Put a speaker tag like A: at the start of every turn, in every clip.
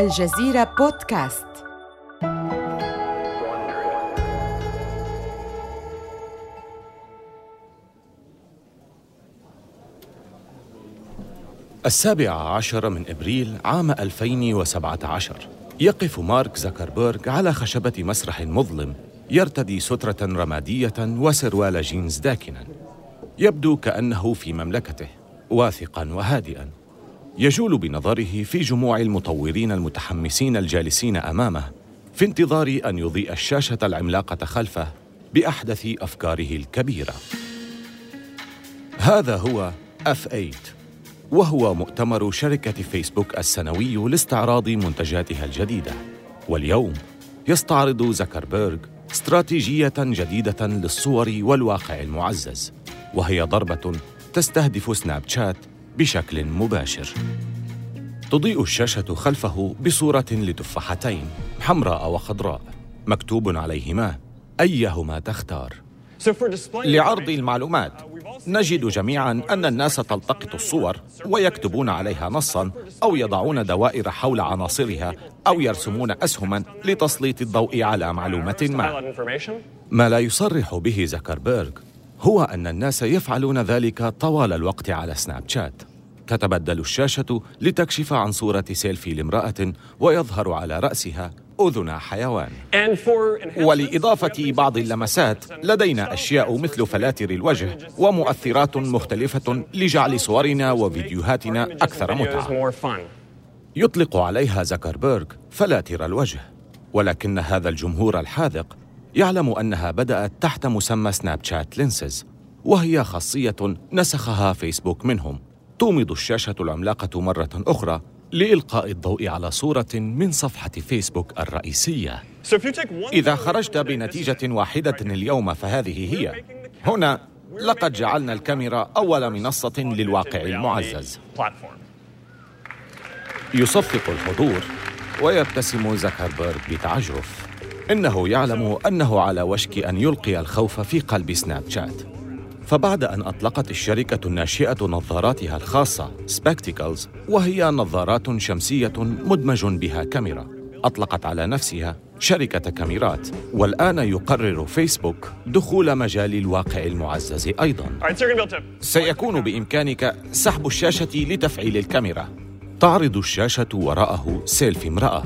A: الجزيرة بودكاست.
B: السابع عشر من إبريل عام 2017 يقف مارك زكربيرغ على خشبة مسرح مظلم يرتدي سترة رمادية وسروال جينز داكنا. يبدو كأنه في مملكته واثقا وهادئا. يجول بنظره في جموع المطورين المتحمسين الجالسين أمامه في انتظار أن يضيء الشاشة العملاقة خلفه بأحدث أفكاره الكبيرة. هذا هو اف 8 وهو مؤتمر شركة فيسبوك السنوي لاستعراض منتجاتها الجديدة. واليوم يستعرض زكربيرغ استراتيجية جديدة للصور والواقع المعزز وهي ضربة تستهدف سناب شات بشكل مباشر. تضيء الشاشة خلفه بصورة لتفاحتين حمراء وخضراء. مكتوب عليهما أيهما تختار. لعرض المعلومات نجد جميعا أن الناس تلتقط الصور ويكتبون عليها نصا أو يضعون دوائر حول عناصرها أو يرسمون أسهما لتسليط الضوء على معلومة ما. ما لا يصرح به زكربيرغ هو أن الناس يفعلون ذلك طوال الوقت على سناب شات. تتبدل الشاشة لتكشف عن صورة سيلفي لامرأة ويظهر على رأسها أذن حيوان. ولإضافة بعض اللمسات لدينا أشياء مثل فلاتر الوجه ومؤثرات مختلفة لجعل صورنا وفيديوهاتنا أكثر متعة. يطلق عليها زكربيرغ فلاتر الوجه. ولكن هذا الجمهور الحاذق يعلم أنها بدأت تحت مسمى سناب شات لينسز وهي خاصية نسخها فيسبوك منهم. تومض الشاشة العملاقة مرة أخرى لإلقاء الضوء على صورة من صفحة فيسبوك الرئيسية. إذا خرجت بنتيجة واحدة اليوم فهذه هي. هنا لقد جعلنا الكاميرا أول منصة للواقع المعزز. يصفق الحضور ويبتسم زكربيرغ بتعجرف. إنه يعلم أنه على وشك أن يلقي الخوف في قلب سناب شات. فبعد أن أطلقت الشركة الناشئة نظاراتها الخاصة سبكتيكلز وهي نظارات شمسية مدمج بها كاميرا. أطلقت على نفسها شركة كاميرات والآن يقرر فيسبوك دخول مجال الواقع المعزز أيضا. سيكون بإمكانك سحب الشاشة لتفعيل الكاميرا. تعرض الشاشة وراءه سيلفي امرأة.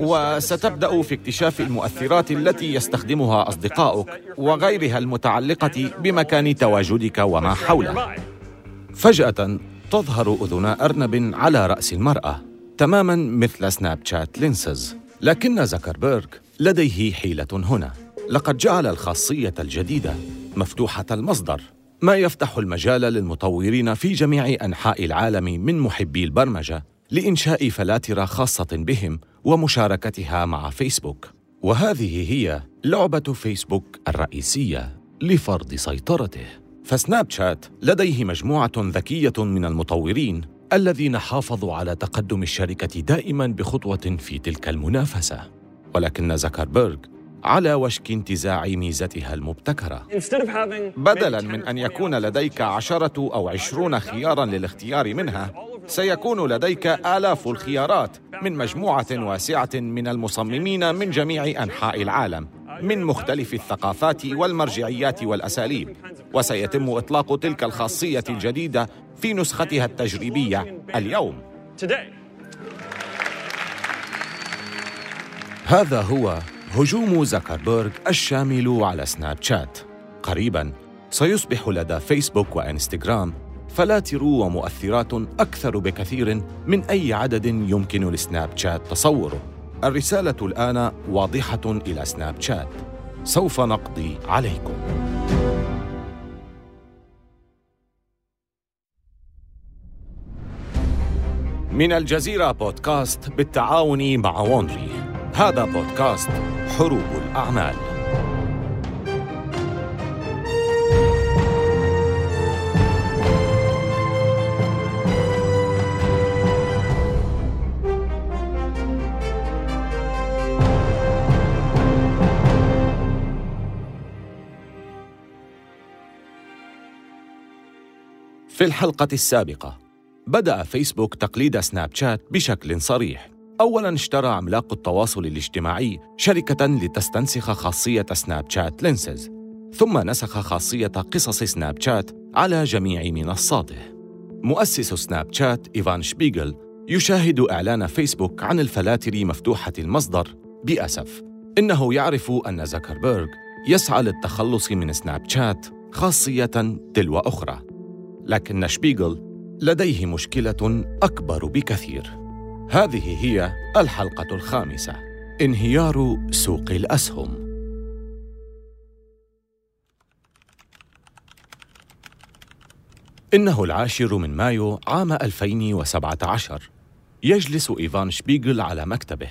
B: وستبدأ في اكتشاف المؤثرات التي يستخدمها أصدقائك وغيرها المتعلقة بمكان تواجدك وما حوله. فجأة تظهر أذن أرنب على رأس المرأة تماما مثل سناب شات Lenses. لكن زكربيرغ لديه حيلة هنا. لقد جعل الخاصية الجديدة مفتوحة المصدر. ما يفتح المجال للمطورين في جميع أنحاء العالم من محبي البرمجة لإنشاء فلاتر خاصة بهم ومشاركتها مع فيسبوك. وهذه هي لعبة فيسبوك الرئيسية لفرض سيطرته. فسناب شات لديه مجموعة ذكية من المطورين الذين حافظوا على تقدم الشركة دائما بخطوة في تلك المنافسة. ولكن زكربيرغ على وشك انتزاع ميزتها المبتكرة. بدلا من أن يكون لديك عشرة أو عشرون خيارا للاختيار منها. سيكون لديك آلاف الخيارات من مجموعة واسعة من المصممين من جميع أنحاء العالم من مختلف الثقافات والمرجعيات والأساليب. وسيتم إطلاق تلك الخاصية الجديدة في نسختها التجريبية اليوم. هذا هو هجوم زكربيرغ الشامل على سناب شات. قريبا سيصبح لدى فيسبوك وإنستغرام فلاتر ومؤثرات أكثر بكثير من أي عدد يمكن لسناب شات تصوره. الرسالة الآن واضحة إلى سناب شات. سوف نقضي عليكم. من الجزيرة بودكاست بالتعاون مع وونري. هذا بودكاست حروب الأعمال. في الحلقة السابقة بدأ فيسبوك تقليد سناب شات بشكل صريح. أولاً اشترى عملاق التواصل الاجتماعي شركة لتستنسخ خاصية سناب شات Lenses ثم نسخ خاصية قصص سناب شات على جميع منصاته. مؤسس سناب شات إيفان شبيغل يشاهد إعلان فيسبوك عن الفلاتر مفتوحة المصدر بأسف. إنه يعرف أن زكربيرغ يسعى للتخلص من سناب شات خاصية تلو أخرى. لكن شبيغل لديه مشكلة أكبر بكثير. هذه هي الحلقة الخامسة. انهيار سوق الأسهم. إنه العاشر من مايو عام 2017 يجلس إيفان شبيغل على مكتبه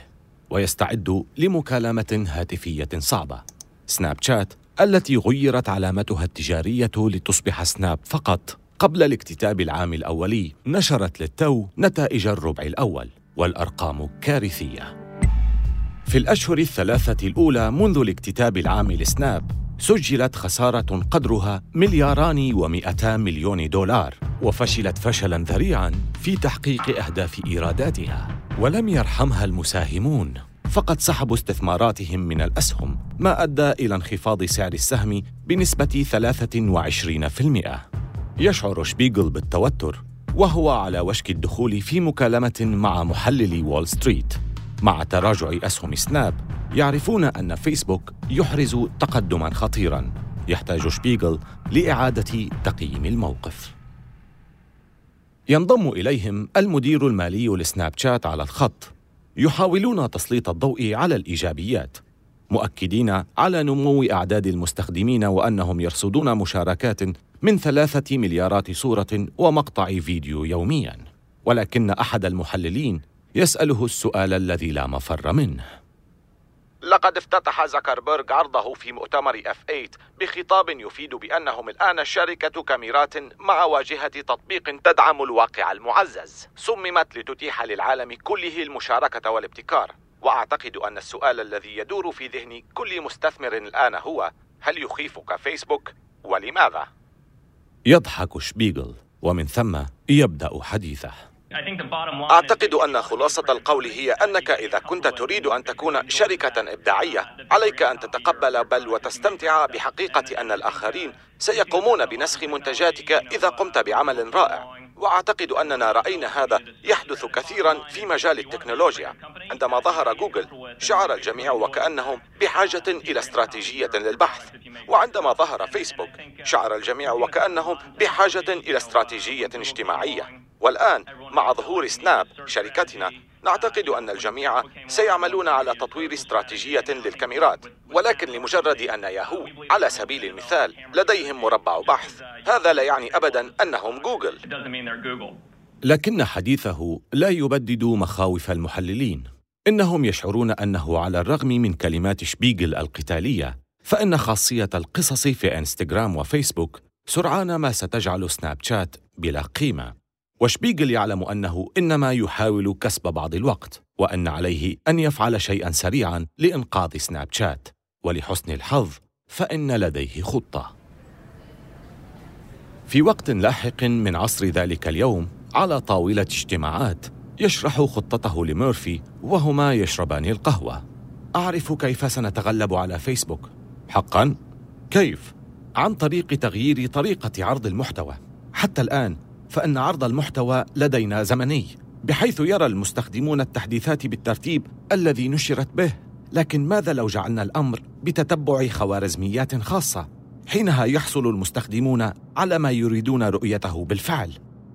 B: ويستعد لمكالمة هاتفية صعبة. سناب شات التي غيرت علامتها التجارية لتصبح سناب فقط. قبل الاكتتاب العام الأولي نشرت للتو نتائج الربع الأول. والأرقام كارثية. في الأشهر الثلاثة الأولى منذ الاكتتاب العام لسناب سجلت خسارة قدرها ملياران ومئتا مليون دولار وفشلت فشلا ذريعا في تحقيق أهداف إيراداتها ولم يرحمها المساهمون. فقد سحبوا استثماراتهم من الأسهم ما أدى إلى انخفاض سعر السهم بنسبة 23% يشعر شبيغل بالتوتر وهو على وشك الدخول في مكالمة مع محللي وول ستريت. مع تراجع أسهم سناب يعرفون أن فيسبوك يحرز تقدما خطيرا. يحتاج شبيغل لإعادة تقييم الموقف. ينضم إليهم المدير المالي لسناب شات على الخط. يحاولون تسليط الضوء على الإيجابيات. مؤكدين على نمو أعداد المستخدمين وأنهم يرصدون مشاركات من ثلاثة مليارات صورة ومقطع فيديو يومياً. ولكن أحد المحللين يسأله السؤال الذي لا مفر منه. لقد افتتح زكربرغ عرضه في مؤتمر F8 بخطاب يفيد بأنهم الآن شركة كاميرات مع واجهة تطبيق تدعم الواقع المعزز. صممت لتتيح للعالم كله المشاركة والابتكار. وأعتقد أن السؤال الذي يدور في ذهن كل مستثمر الآن هو هل يخيفك فيسبوك؟ ولماذا؟ يضحك شبيغل ومن ثم يبدأ حديثه. أعتقد أن خلاصة القول هي أنك إذا كنت تريد أن تكون شركة إبداعية عليك أن تتقبل بل وتستمتع بحقيقة أن الآخرين سيقومون بنسخ منتجاتك إذا قمت بعمل رائع. وأعتقد أننا رأينا هذا يحدث كثيرا في مجال التكنولوجيا. عندما ظهر جوجل شعر الجميع وكأنهم بحاجة إلى استراتيجية للبحث. وعندما ظهر فيسبوك شعر الجميع وكأنهم بحاجة إلى استراتيجية اجتماعية. والآن مع ظهور سناب شركتنا نعتقد أن الجميع سيعملون على تطوير استراتيجية للكاميرات ولكن لمجرد أن ياهو على سبيل المثال لديهم مربع بحث هذا لا يعني أبدا أنهم جوجل. لكن حديثه لا يبدد مخاوف المحللين. إنهم يشعرون أنه على الرغم من كلمات شبيغل القتالية فإن خاصية القصص في إنستغرام وفيسبوك سرعان ما ستجعل سناب شات بلا قيمة. وشبيغل يعلم أنه إنما يحاول كسب بعض الوقت وأن عليه أن يفعل شيئا سريعا لإنقاذ سناب شات. ولحسن الحظ فإن لديه خطة. في وقت لاحق من عصر ذلك اليوم على طاولة اجتماعات يشرح خطته لميرفي وهما يشربان القهوة. أعرف كيف سنتغلب على فيسبوك. حقا؟ كيف؟ عن طريق تغيير طريقة عرض المحتوى. حتى الآن فإن عرض المحتوى لدينا زمني بحيث يرى المستخدمون التحديثات بالترتيب الذي نشرت به. لكن ماذا لو جعلنا الأمر بتتبع خوارزميات خاصة حينها يحصل المستخدمون على ما يريدون رؤيته بالفعل؟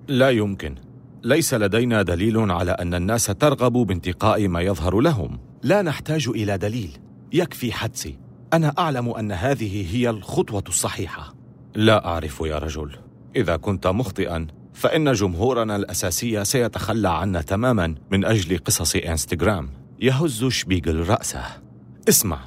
B: لا يمكن. ليس لدينا دليل على أن الناس ترغب بانتقاء ما يظهر لهم. لا نحتاج إلى دليل. يكفي حدسي. أنا أعلم أن هذه هي الخطوة الصحيحة. لا أعرف يا رجل. إذا كنت مخطئا فإن جمهورنا الأساسي سيتخلى عنا تماما من أجل قصص إنستغرام. يهز شبيغل رأسه. اسمع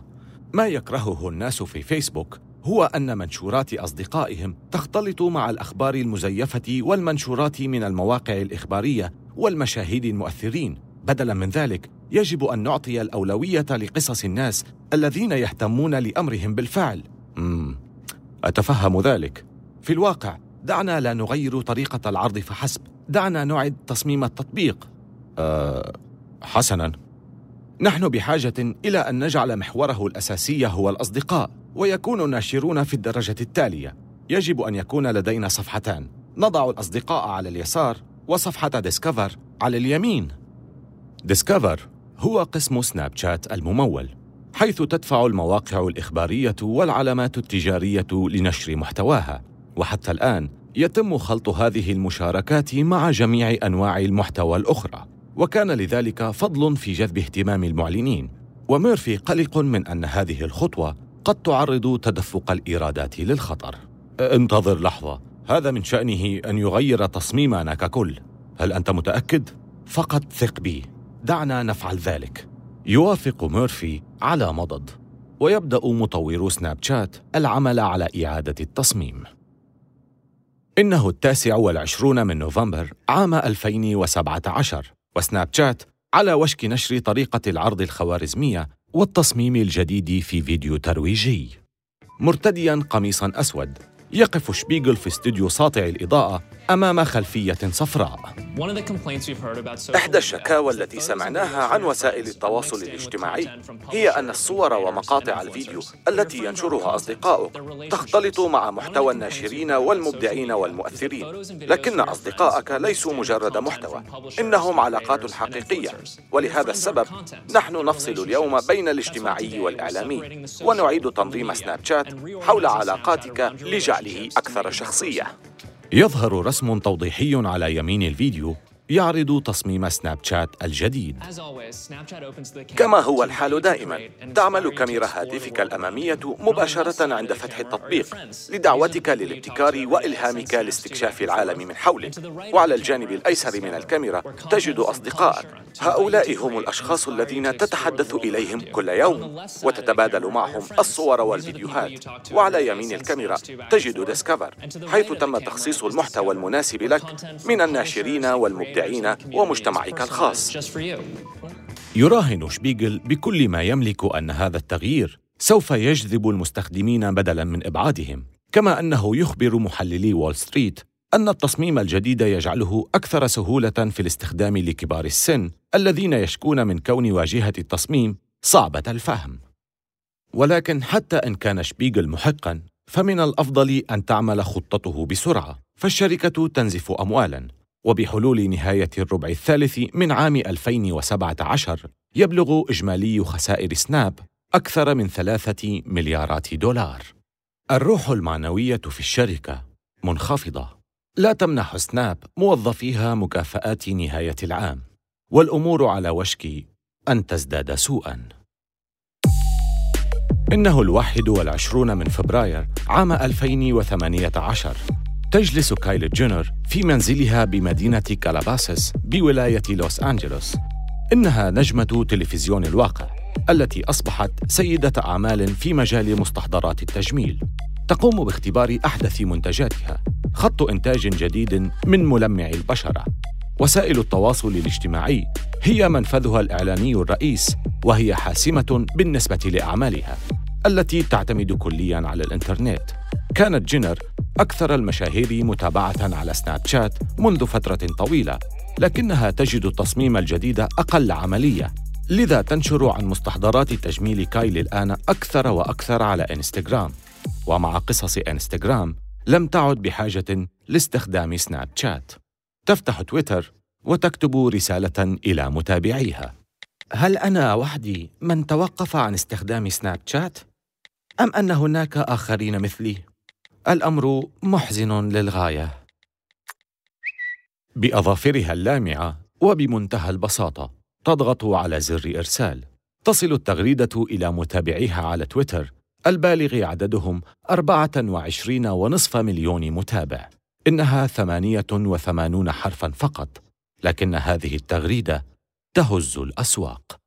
B: ما يكرهه الناس في فيسبوك هو أن منشورات أصدقائهم تختلط مع الأخبار المزيفة والمنشورات من المواقع الإخبارية والمشاهير المؤثرين. بدلا من ذلك يجب أن نعطي الأولوية لقصص الناس الذين يهتمون لأمرهم بالفعل. مم. أتفهم ذلك. في الواقع دعنا لا نغير طريقة العرض فحسب. دعنا نعد تصميم التطبيق. أه حسناً. نحن بحاجة إلى أن نجعل محوره الأساسي هو الأصدقاء ويكون الناشرون في الدرجة التالية. يجب أن يكون لدينا صفحتان. نضع الأصدقاء على اليسار وصفحة ديسكفر على اليمين. ديسكفر هو قسم سناب شات الممول حيث تدفع المواقع الإخبارية والعلامات التجارية لنشر محتواها. وحتى الآن يتم خلط هذه المشاركات مع جميع أنواع المحتوى الأخرى. وكان لذلك فضل في جذب اهتمام المعلنين. وميرفي قلق من أن هذه الخطوة قد تعرض تدفق الإيرادات للخطر. انتظر لحظة. هذا من شأنه أن يغير تصميمنا ككل. هل أنت متأكد؟ فقط ثق بي. دعنا نفعل ذلك. يوافق ميرفي على مضض. ويبدأ مطورو سناب شات العمل على إعادة التصميم. إنه التاسع والعشرون من نوفمبر عام 2017 وسناب شات على وشك نشر طريقة العرض الخوارزمية والتصميم الجديد في فيديو ترويجي. مرتديا قميصا أسود يقف شبيغل في استوديو ساطع الإضاءة أمام خلفية صفراء.
C: إحدى الشكاوى التي سمعناها عن وسائل التواصل الاجتماعي. هي أن الصور ومقاطع الفيديو التي ينشرها أصدقائك تختلط مع محتوى الناشرين والمبدعين والمؤثرين. لكن أصدقائك ليسوا مجرد محتوى. إنهم علاقات حقيقية. ولهذا السبب نحن نفصل اليوم بين الاجتماعي والإعلامي. ونعيد تنظيم سناب شات حول علاقاتك لجعله أكثر شخصية.
B: يظهر رسم توضيحي على يمين الفيديو. يعرض تصميم سناب شات الجديد.
C: كما هو الحال دائما تعمل كاميرا هاتفك الأمامية مباشرة عند فتح التطبيق لدعوتك للابتكار وإلهامك لاستكشاف العالم من حولك. وعلى الجانب الأيسر من الكاميرا تجد أصدقائك هؤلاء هم الأشخاص الذين تتحدث إليهم كل يوم. وتتبادل معهم الصور والفيديوهات. وعلى يمين الكاميرا تجد Discover حيث تم تخصيص المحتوى المناسب لك من الناشرين والمبتدئين المبدعين ومجتمعك الخاص.
B: يراهن شبيغل بكل ما يملك أن هذا التغيير سوف يجذب المستخدمين بدلا من إبعادهم كما أنه يخبر محللي وول ستريت أن التصميم الجديد يجعله أكثر سهولة في الاستخدام لكبار السن الذين يشكون من كون واجهة التصميم صعبة الفهم. ولكن حتى إن كان شبيغل محقا فمن الأفضل أن تعمل خطته بسرعة فالشركة تنزف أموالا. وبحلول نهاية الربع الثالث من عام 2017 يبلغ إجمالي خسائر سناب أكثر من ثلاثة مليارات دولار. الروح المعنوية في الشركة منخفضة. لا تمنح سناب موظفيها مكافآت نهاية العام، والأمور على وشك أن تزداد سوءًا. إنه الواحد والعشرون من فبراير عام 2018 تجلس كايل جينر في منزلها بمدينة كالاباسس بولاية لوس أنجلوس. إنها نجمة تلفزيون الواقع التي أصبحت سيدة أعمال في مجال مستحضرات التجميل. تقوم باختبار أحدث منتجاتها خط إنتاج جديد من ملمع البشرة. وسائل التواصل الاجتماعي هي منفذها الإعلاني الرئيس وهي حاسمة بالنسبة لأعمالها التي تعتمد كليا على الإنترنت. كانت جينر أكثر المشاهير متابعة على سناب شات منذ فترة طويلة لكنها تجد التصميم الجديد أقل عملية لذا تنشر عن مستحضرات تجميل كايلي الآن أكثر وأكثر على إنستغرام ومع قصص إنستغرام لم تعد بحاجة لاستخدام سناب شات تفتح تويتر وتكتب رسالة إلى متابعيها هل أنا وحدي من توقف عن استخدام سناب شات؟ أم أن هناك آخرين مثلي؟ الأمر محزن للغاية. بأظافرها اللامعة وبمنتهى البساطة تضغط على زر إرسال. تصل التغريدة إلى متابعيها على تويتر. البالغ عددهم أربعة وعشرين ونصف مليون متابع. إنها ثمانية وثمانون حرفا فقط. لكن هذه التغريدة تهز الأسواق.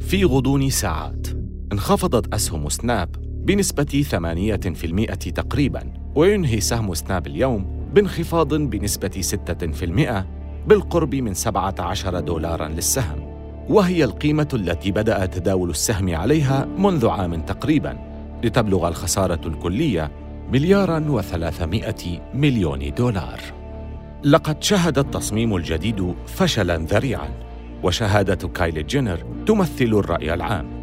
B: في غضون ساعات انخفضت أسهم سناب بنسبة 8% تقريباً وينهي سهم سناب اليوم بانخفاض بنسبة 6% بالقرب من 17 دولارا للسهم. وهي القيمة التي بدأ تداول السهم عليها منذ عام تقريباً لتبلغ الخسارة الكلية مليارا وثلاثمائة مليون دولار. لقد شهد التصميم الجديد فشلا ذريعا وشهادة كايلي جينر تمثل الرأي العام.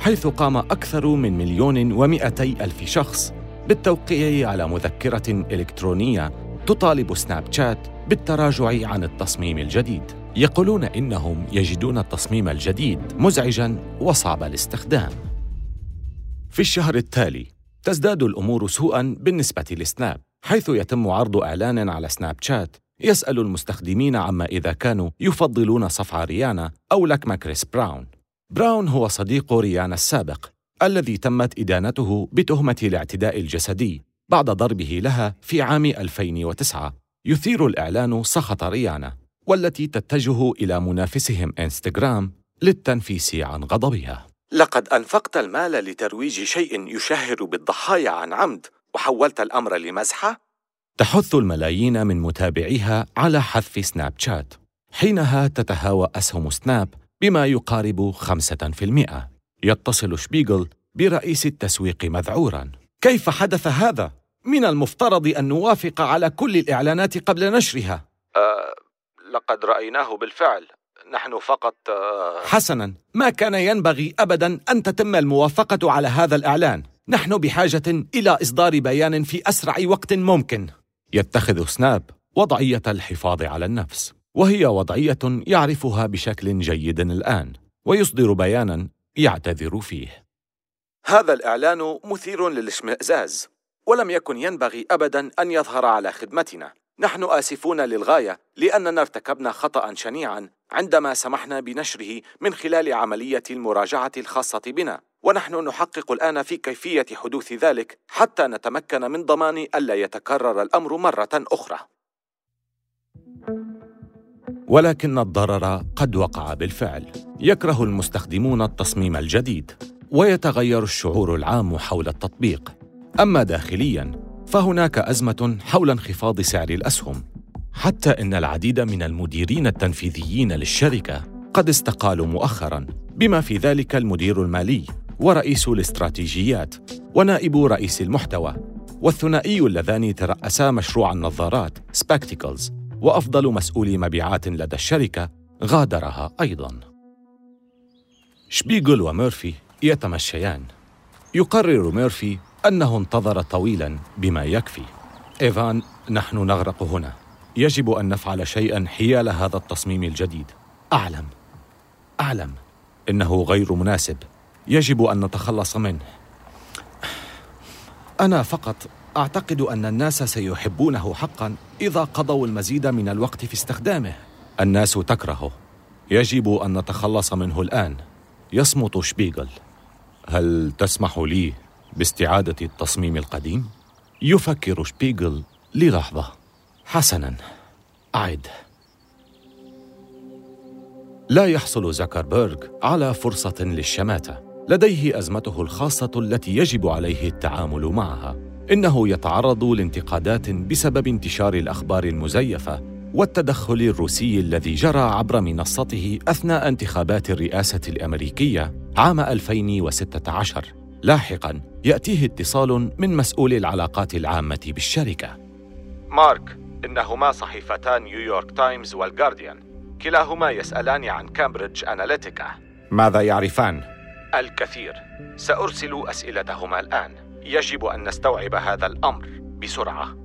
B: حيث قام أكثر من مليون ومئتي ألف شخص بالتوقيع على مذكرة إلكترونية تطالب سناب شات بالتراجع عن التصميم الجديد. يقولون إنهم يجدون التصميم الجديد مزعجاً وصعب الاستخدام. في الشهر التالي تزداد الأمور سوءاً بالنسبة لسناب حيث يتم عرض إعلان على سناب شات يسأل المستخدمين عما إذا كانوا يفضلون صفعة ريانا أو لكمة كريس براون. براون هو صديق ريانا السابق الذي تمت إدانته بتهمة الاعتداء الجسدي بعد ضربه لها في عام 2009 يثير الإعلان سخط ريانا والتي تتجه إلى منافسهم إنستغرام للتنفيس عن غضبها.
D: لقد أنفقت المال لترويج شيء يشهر بالضحايا عن عمد وحولت الأمر لمزحة؟
B: تحث الملايين من متابعيها على حذف سناب شات. حينها تتهاوى أسهم سناب بما يقارب خمسة في المئة. يتصل شبيغل برئيس التسويق مذعورا. كيف حدث هذا؟ من المفترض أن نوافق على كل الإعلانات قبل نشرها.
D: أه لقد رأيناه بالفعل. نحن فقط أه...
B: حسنا. ما كان ينبغي أبدا أن تتم الموافقة على هذا الإعلان. نحن بحاجة إلى إصدار بيان في أسرع وقت ممكن. يتخذ سناب وضعية الحفاظ على النفس. وهي وضعية يعرفها بشكل جيد الآن ويصدر بيانا يعتذر فيه.
D: هذا الإعلان مثير للاشمئزاز ولم يكن ينبغي أبدا أن يظهر على خدمتنا. نحن آسفون للغاية لأننا ارتكبنا خطأ شنيعا عندما سمحنا بنشره من خلال عملية المراجعة الخاصة بنا. ونحن نحقق الآن في كيفية حدوث ذلك حتى نتمكن من ضمان ألا يتكرر الأمر مرة أخرى.
B: ولكن الضرر قد وقع بالفعل. يكره المستخدمون التصميم الجديد ويتغير الشعور العام حول التطبيق. أما داخليا فهناك أزمة حول انخفاض سعر الأسهم. حتى إن العديد من المديرين التنفيذيين للشركة قد استقالوا مؤخرا بما في ذلك المدير المالي ورئيس الاستراتيجيات ونائب رئيس المحتوى والثنائي اللذان ترأسا مشروع النظارات سباكتيكلز وأفضل مسؤول مبيعات لدى الشركة غادرها أيضاً. شبيغل وميرفي يتمشيان. يقرر ميرفي أنه انتظر طويلاً بما يكفي. إيفان نحن نغرق هنا. يجب أن نفعل شيئاً حيال هذا التصميم الجديد. أعلم. أعلم. إنه غير مناسب. يجب أن نتخلص منه. أنا فقط أعتقد أن الناس سيحبونه حقا إذا قضوا المزيد من الوقت في استخدامه. الناس تكرهه. يجب أن نتخلص منه الآن. يصمت شبيغل. هل تسمح لي باستعادة التصميم القديم؟ يفكر شبيغل للحظة. حسنا. أعد. لا يحصل زكربيرغ على فرصة للشماتة. لديه أزمته الخاصة التي يجب عليه التعامل معها. إنه يتعرض لانتقادات بسبب انتشار الأخبار المزيفة والتدخل الروسي الذي جرى عبر منصته أثناء انتخابات الرئاسة الأمريكية عام 2016 لاحقا يأتيه اتصال من مسؤول العلاقات العامة بالشركة.
D: مارك إنهما صحيفتا نيويورك تايمز والجارديان كلاهما يسألان عن كامبريدج أناليتيكا.
B: ماذا يعرفان؟
D: الكثير. سأرسل أسئلتهما الآن. يجب أن نستوعب هذا الأمر بسرعة.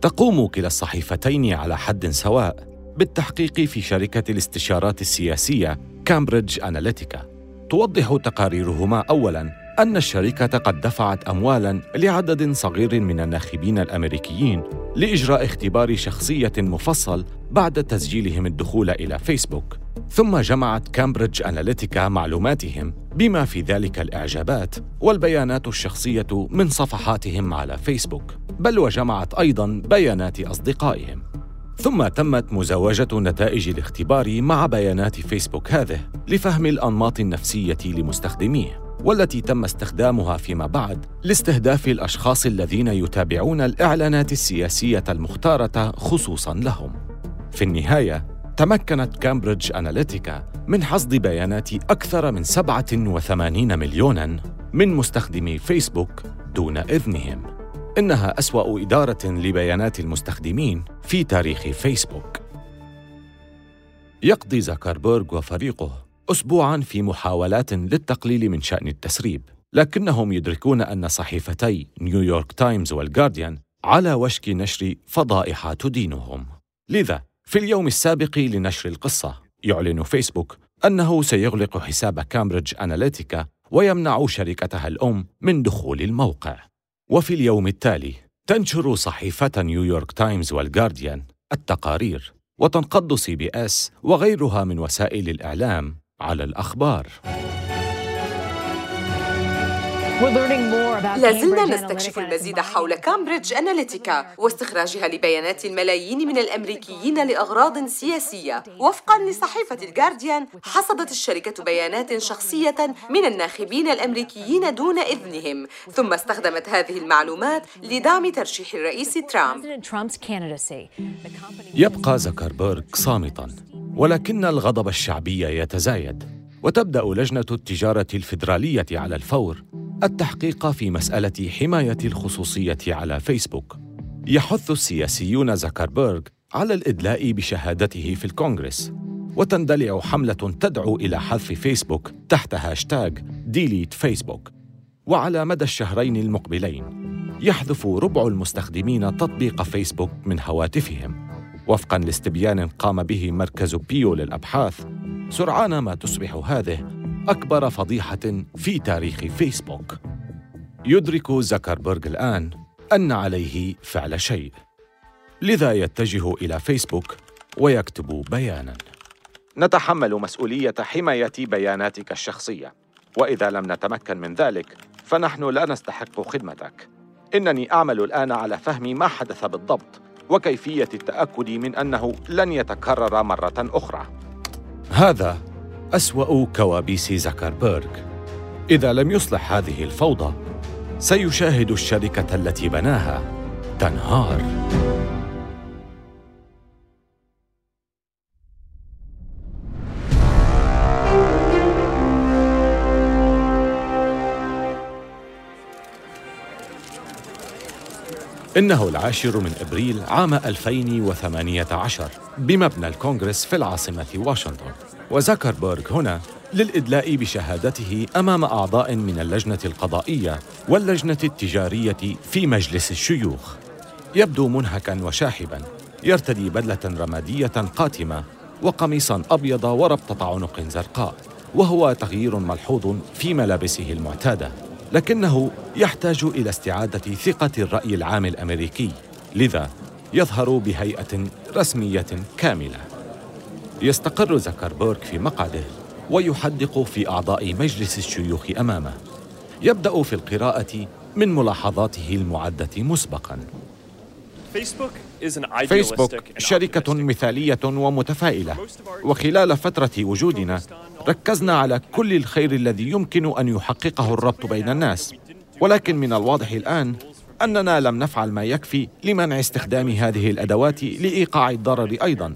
B: تقوم كلا الصحيفتين على حد سواء بالتحقيق في شركة الاستشارات السياسية كامبريدج اناليتيكا توضح تقاريرهما اولا أن الشركة قد دفعت اموالا لعدد صغير من الناخبين الأمريكيين لإجراء اختبار شخصية مفصل بعد تسجيلهم الدخول إلى فيسبوك ثم جمعت كامبريدج أناليتيكا معلوماتهم بما في ذلك الإعجابات والبيانات الشخصية من صفحاتهم على فيسبوك بل وجمعت أيضا بيانات أصدقائهم ثم تمت مزاوجة نتائج الاختبار مع بيانات فيسبوك هذه لفهم الأنماط النفسية لمستخدميه والتي تم استخدامها فيما بعد لاستهداف الأشخاص الذين يتابعون الإعلانات السياسية المختارة خصوصا لهم. في النهاية تمكنت كامبريدج أناليتيكا من حصد بيانات أكثر من 87 مليوناً من مستخدمي فيسبوك دون إذنهم. إنها أسوأ إدارة لبيانات المستخدمين في تاريخ فيسبوك. يقضي زكربيرغ وفريقه أسبوعاً في محاولات للتقليل من شأن التسريب لكنهم يدركون أن صحيفتي نيويورك تايمز والجارديان على وشك نشر فضائح تدينهم لذا في اليوم السابق لنشر القصة يعلن فيسبوك أنه سيغلق حساب كامبريدج أناليتيكا ويمنع شركتها الأم من دخول الموقع. وفي اليوم التالي تنشر صحيفة نيويورك تايمز والجارديان التقارير وتنقض سي بي إس وغيرها من وسائل الإعلام على الأخبار.
A: لازلنا نستكشف المزيد حول كامبريدج أناليتيكا واستخراجها لبيانات الملايين من الأمريكيين لأغراض سياسية. وفقاً لصحيفة الجارديان حصدت الشركة بيانات شخصية من الناخبين الأمريكيين دون إذنهم. ثم استخدمت هذه المعلومات لدعم ترشيح الرئيس ترامب.
B: يبقى زكربيرغ صامتاً ولكن الغضب الشعبي يتزايد وتبدأ لجنة التجارة الفيدرالية على الفور. التحقيق في مسألة حماية الخصوصية على فيسبوك. يحث السياسيون زكربيرغ على الإدلاء بشهادته في الكونغرس وتندلع حملة تدعو إلى حذف فيسبوك تحت هاشتاغ Delete Facebook. وعلى مدى الشهرين المقبلين يحذف ربع المستخدمين تطبيق فيسبوك من هواتفهم. وفقا لاستبيان قام به مركز بيو للأبحاث سرعان ما تصبح هذه أكبر فضيحة في تاريخ فيسبوك. يدرك زكربرغ الآن أن عليه فعل شيء. لذا يتجه إلى فيسبوك ويكتب بيانا.
D: نتحمل مسؤولية حماية بياناتك الشخصية. وإذا لم نتمكن من ذلك فنحن لا نستحق خدمتك. إنني أعمل الآن على فهم ما حدث بالضبط وكيفية التأكد من أنه لن يتكرر مرة أخرى.
B: هذا أسوأ كوابيس زكربيرغ إذا لم يصلح هذه الفوضى سيشاهد الشركة التي بناها تنهار. إنه العاشر من إبريل عام 2018 بمبنى الكونغرس في العاصمة واشنطن. وزكربرغ هنا للإدلاء بشهادته أمام أعضاء من اللجنة القضائية واللجنة التجارية في مجلس الشيوخ. يبدو منهكا وشاحبا يرتدي بدلة رمادية قاتمة وقميصا أبيض وربطة عنق زرقاء وهو تغيير ملحوظ في ملابسه المعتادة. لكنه يحتاج إلى استعادة ثقة الرأي العام الأمريكي لذا يظهر بهيئة رسمية كاملة. يستقر زكربيرغ في مقعده ويحدق في أعضاء مجلس الشيوخ أمامه. يبدأ في القراءة من ملاحظاته المعدة مسبقا.
D: فيسبوك شركة مثالية ومتفائلة. وخلال فترة وجودنا ركزنا على كل الخير الذي يمكن أن يحققه الربط بين الناس. ولكن من الواضح الآن أننا لم نفعل ما يكفي لمنع استخدام هذه الأدوات لإيقاع الضرر أيضا.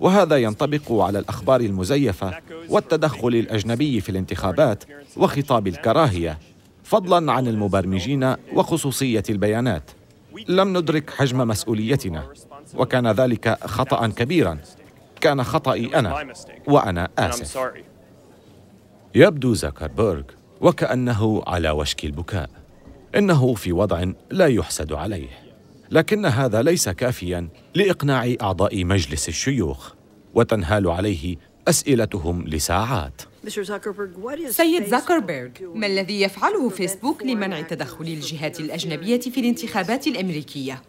D: وهذا ينطبق على الأخبار المزيفة والتدخل الأجنبي في الانتخابات وخطاب الكراهية فضلا عن المبرمجين وخصوصية البيانات. لم ندرك حجم مسؤوليتنا وكان ذلك خطأ كبيرا. كان خطأي أنا وأنا آسف. يبدو زكربيرغ وكأنه على وشك البكاء. إنه في وضع لا يحسد عليه. لكن هذا ليس كافيا لإقناع أعضاء مجلس الشيوخ وتنهال عليه أسئلتهم لساعات.
A: سيد زكربيرغ ما الذي يفعله فيسبوك لمنع تدخل الجهات الأجنبية في الانتخابات الأمريكية؟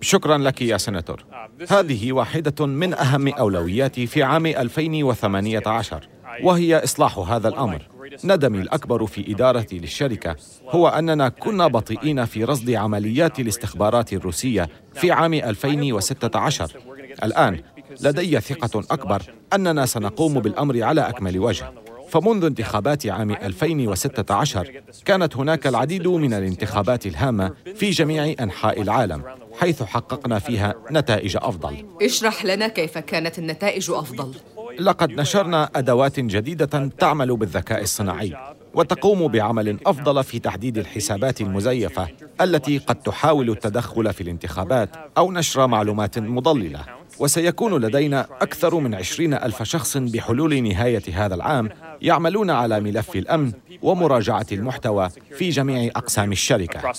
D: شكرا لك يا سناتور. هذه واحدة من أهم أولوياتي في عام 2018 وهي إصلاح هذا الأمر. ندمي الأكبر في إدارتي للشركة هو أننا كنا بطيئين في رصد عمليات الاستخبارات الروسية في عام 2016 الآن لدي ثقة أكبر أننا سنقوم بالأمر على أكمل وجه. فمنذ انتخابات عام 2016 كانت هناك العديد من الانتخابات الهامة في جميع أنحاء العالم حيث حققنا فيها نتائج أفضل.
A: اشرح لنا كيف كانت النتائج أفضل.
D: لقد نشرنا أدوات جديدة تعمل بالذكاء الصناعي وتقوم بعمل أفضل في تحديد الحسابات المزيفة التي قد تحاول التدخل في الانتخابات أو نشر معلومات مضللة.
B: وسيكون لدينا أكثر من عشرين ألف شخص بحلول نهاية هذا العام يعملون على ملف الأمن ومراجعة المحتوى في جميع أقسام الشركة.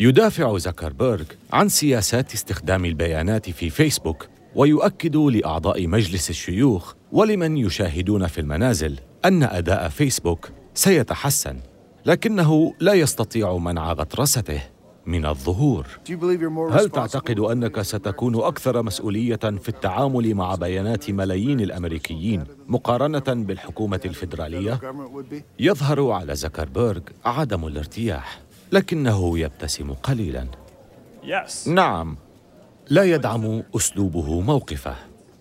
B: يدافع زكربيرغ عن سياسات استخدام البيانات في فيسبوك ويؤكد لأعضاء مجلس الشيوخ ولمن يشاهدون في المنازل أن أداء فيسبوك سيتحسن لكنه لا يستطيع منع غطرسته. من الظهور. هل تعتقد أنك ستكون أكثر مسؤولية في التعامل مع بيانات ملايين الأمريكيين مقارنة بالحكومة الفيدرالية؟ يظهر على زكربيرغ عدم الارتياح لكنه يبتسم قليلا. نعم لا يدعم أسلوبه موقفه.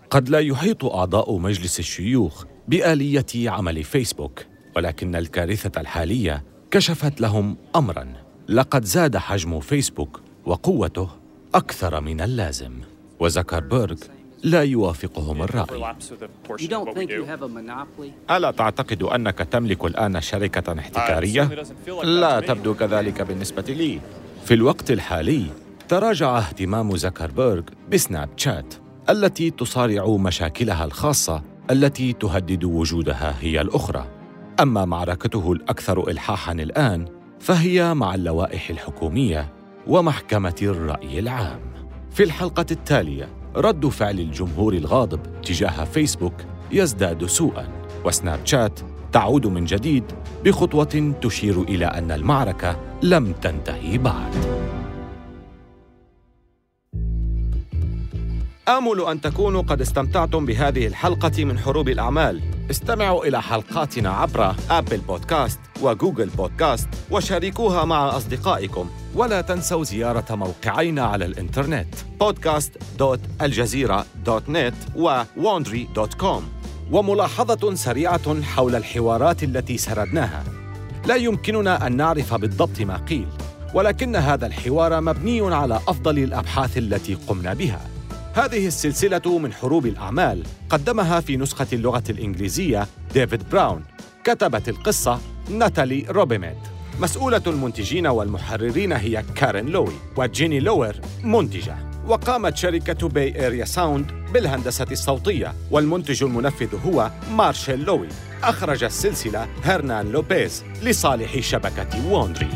B: قد لا يحيط أعضاء مجلس الشيوخ بآلية عمل فيسبوك ولكن الكارثة الحالية كشفت لهم امرا. لقد زاد حجم فيسبوك وقوته أكثر من اللازم. وزكربيرغ لا يوافقهم الرأي. ألا تعتقد أنك تملك الآن شركة احتكارية؟ لا تبدو كذلك بالنسبة لي. في الوقت الحالي تراجع اهتمام زكربيرغ بسناب شات التي تصارع مشاكلها الخاصة التي تهدد وجودها هي الأخرى. أما معركته الأكثر إلحاحاً الآن فهي مع اللوائح الحكومية ومحكمة الرأي العام. في الحلقة التالية رد فعل الجمهور الغاضب تجاه فيسبوك يزداد سوءا وسناب شات تعود من جديد بخطوة تشير إلى أن المعركة لم تنتهي بعد. آمل أن تكونوا قد استمتعتم بهذه الحلقة من حروب الأعمال. استمعوا إلى حلقاتنا عبر أبل بودكاست وجوجل بودكاست وشاركوها مع أصدقائكم. ولا تنسوا زيارة موقعينا على الإنترنت podcast.aljazeera.net و wandry.com وملاحظة سريعة حول الحوارات التي سردناها. لا يمكننا أن نعرف بالضبط ما قيل ولكن هذا الحوار مبني على أفضل الأبحاث التي قمنا بها. هذه السلسلة من حروب الأعمال قدمها في نسخة اللغة الإنجليزية ديفيد براون كتبت القصة ناتالي روبيميت مسؤولة المنتجين والمحررين هي كارين لوي وجيني لوير منتجة. وقامت شركة باي إيريا ساوند بالهندسة الصوتية والمنتج المنفذ هو مارشيل لوي. أخرج السلسلة هرنان لوبيز لصالح شبكة ووندري